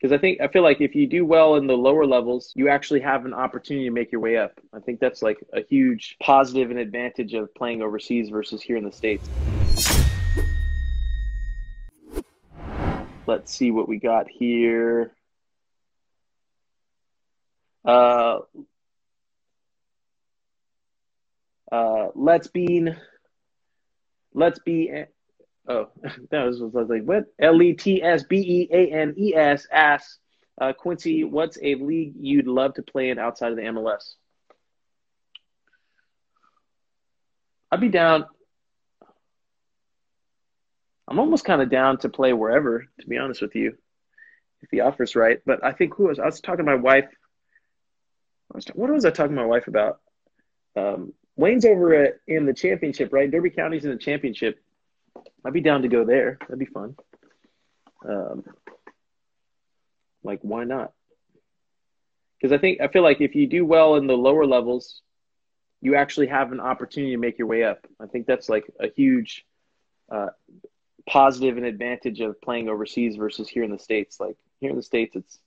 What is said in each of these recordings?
Because I think I feel like if you do well in the lower levels, you actually have an opportunity to make your way up. I think that's like a huge positive and advantage of playing overseas versus here in the states. Let's see what we got here. Uh, uh, let's be, Let's be Oh, that was, was like what? L E T S B E A N E S asks uh, Quincy, what's a league you'd love to play in outside of the MLS? I'd be down. I'm almost kind of down to play wherever, to be honest with you, if the offer's right. But I think who was I was talking to my wife. Was, what was I talking to my wife about? Um, Wayne's over at, in the championship, right? Derby County's in the championship I'd be down to go there. That'd be fun. Um, like, why not? Because I think I feel like if you do well in the lower levels, you actually have an opportunity to make your way up. I think that's like a huge uh, positive and advantage of playing overseas versus here in the states. Like here in the states, it's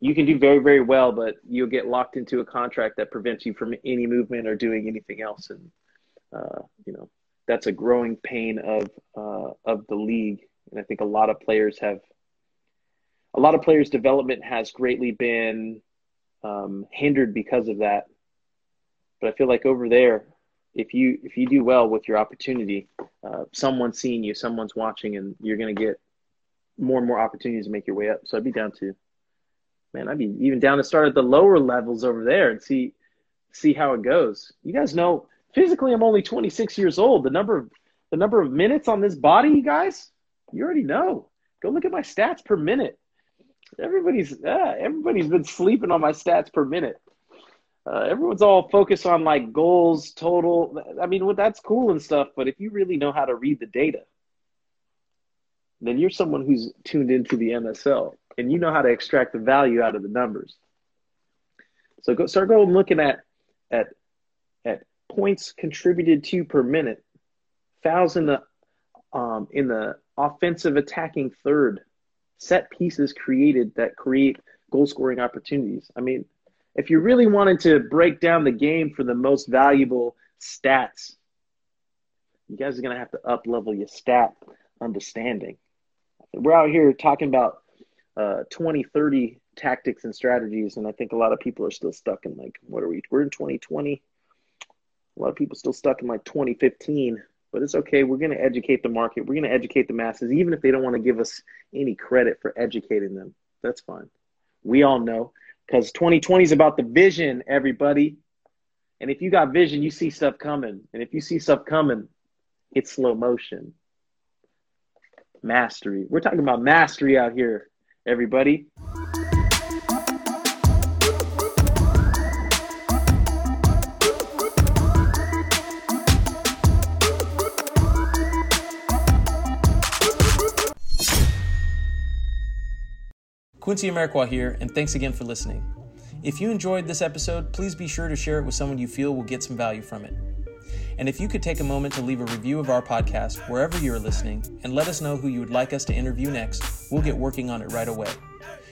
you can do very very well, but you'll get locked into a contract that prevents you from any movement or doing anything else. And uh, you know, that's a growing pain of uh, of the league, and I think a lot of players have a lot of players' development has greatly been um, hindered because of that. But I feel like over there, if you if you do well with your opportunity, uh, someone's seeing you, someone's watching, and you're going to get more and more opportunities to make your way up. So I'd be down to, man, I'd be even down to start at the lower levels over there and see see how it goes. You guys know physically I'm only 26 years old. The number of the number of minutes on this body, you guys, you already know. Go look at my stats per minute. Everybody's uh, everybody's been sleeping on my stats per minute. Uh, everyone's all focused on like goals, total. I mean, well, that's cool and stuff, but if you really know how to read the data, then you're someone who's tuned into the MSL and you know how to extract the value out of the numbers. So go start going looking at at at points contributed to per minute, fouls in the um, in the offensive attacking third, set pieces created that create goal scoring opportunities. I mean, if you really wanted to break down the game for the most valuable stats, you guys are going to have to up level your stat understanding. We're out here talking about uh, 20, 30 tactics and strategies, and I think a lot of people are still stuck in like, what are we? We're in 2020 a lot of people still stuck in like 2015, but it's okay. We're going to educate the market. We're going to educate the masses, even if they don't want to give us any credit for educating them. That's fine. We all know because 2020 is about the vision, everybody. And if you got vision, you see stuff coming. And if you see stuff coming, it's slow motion. Mastery. We're talking about mastery out here, everybody. Quincy Amarikwa here, and thanks again for listening. If you enjoyed this episode, please be sure to share it with someone you feel will get some value from it. And if you could take a moment to leave a review of our podcast wherever you are listening and let us know who you would like us to interview next, we'll get working on it right away.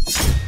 you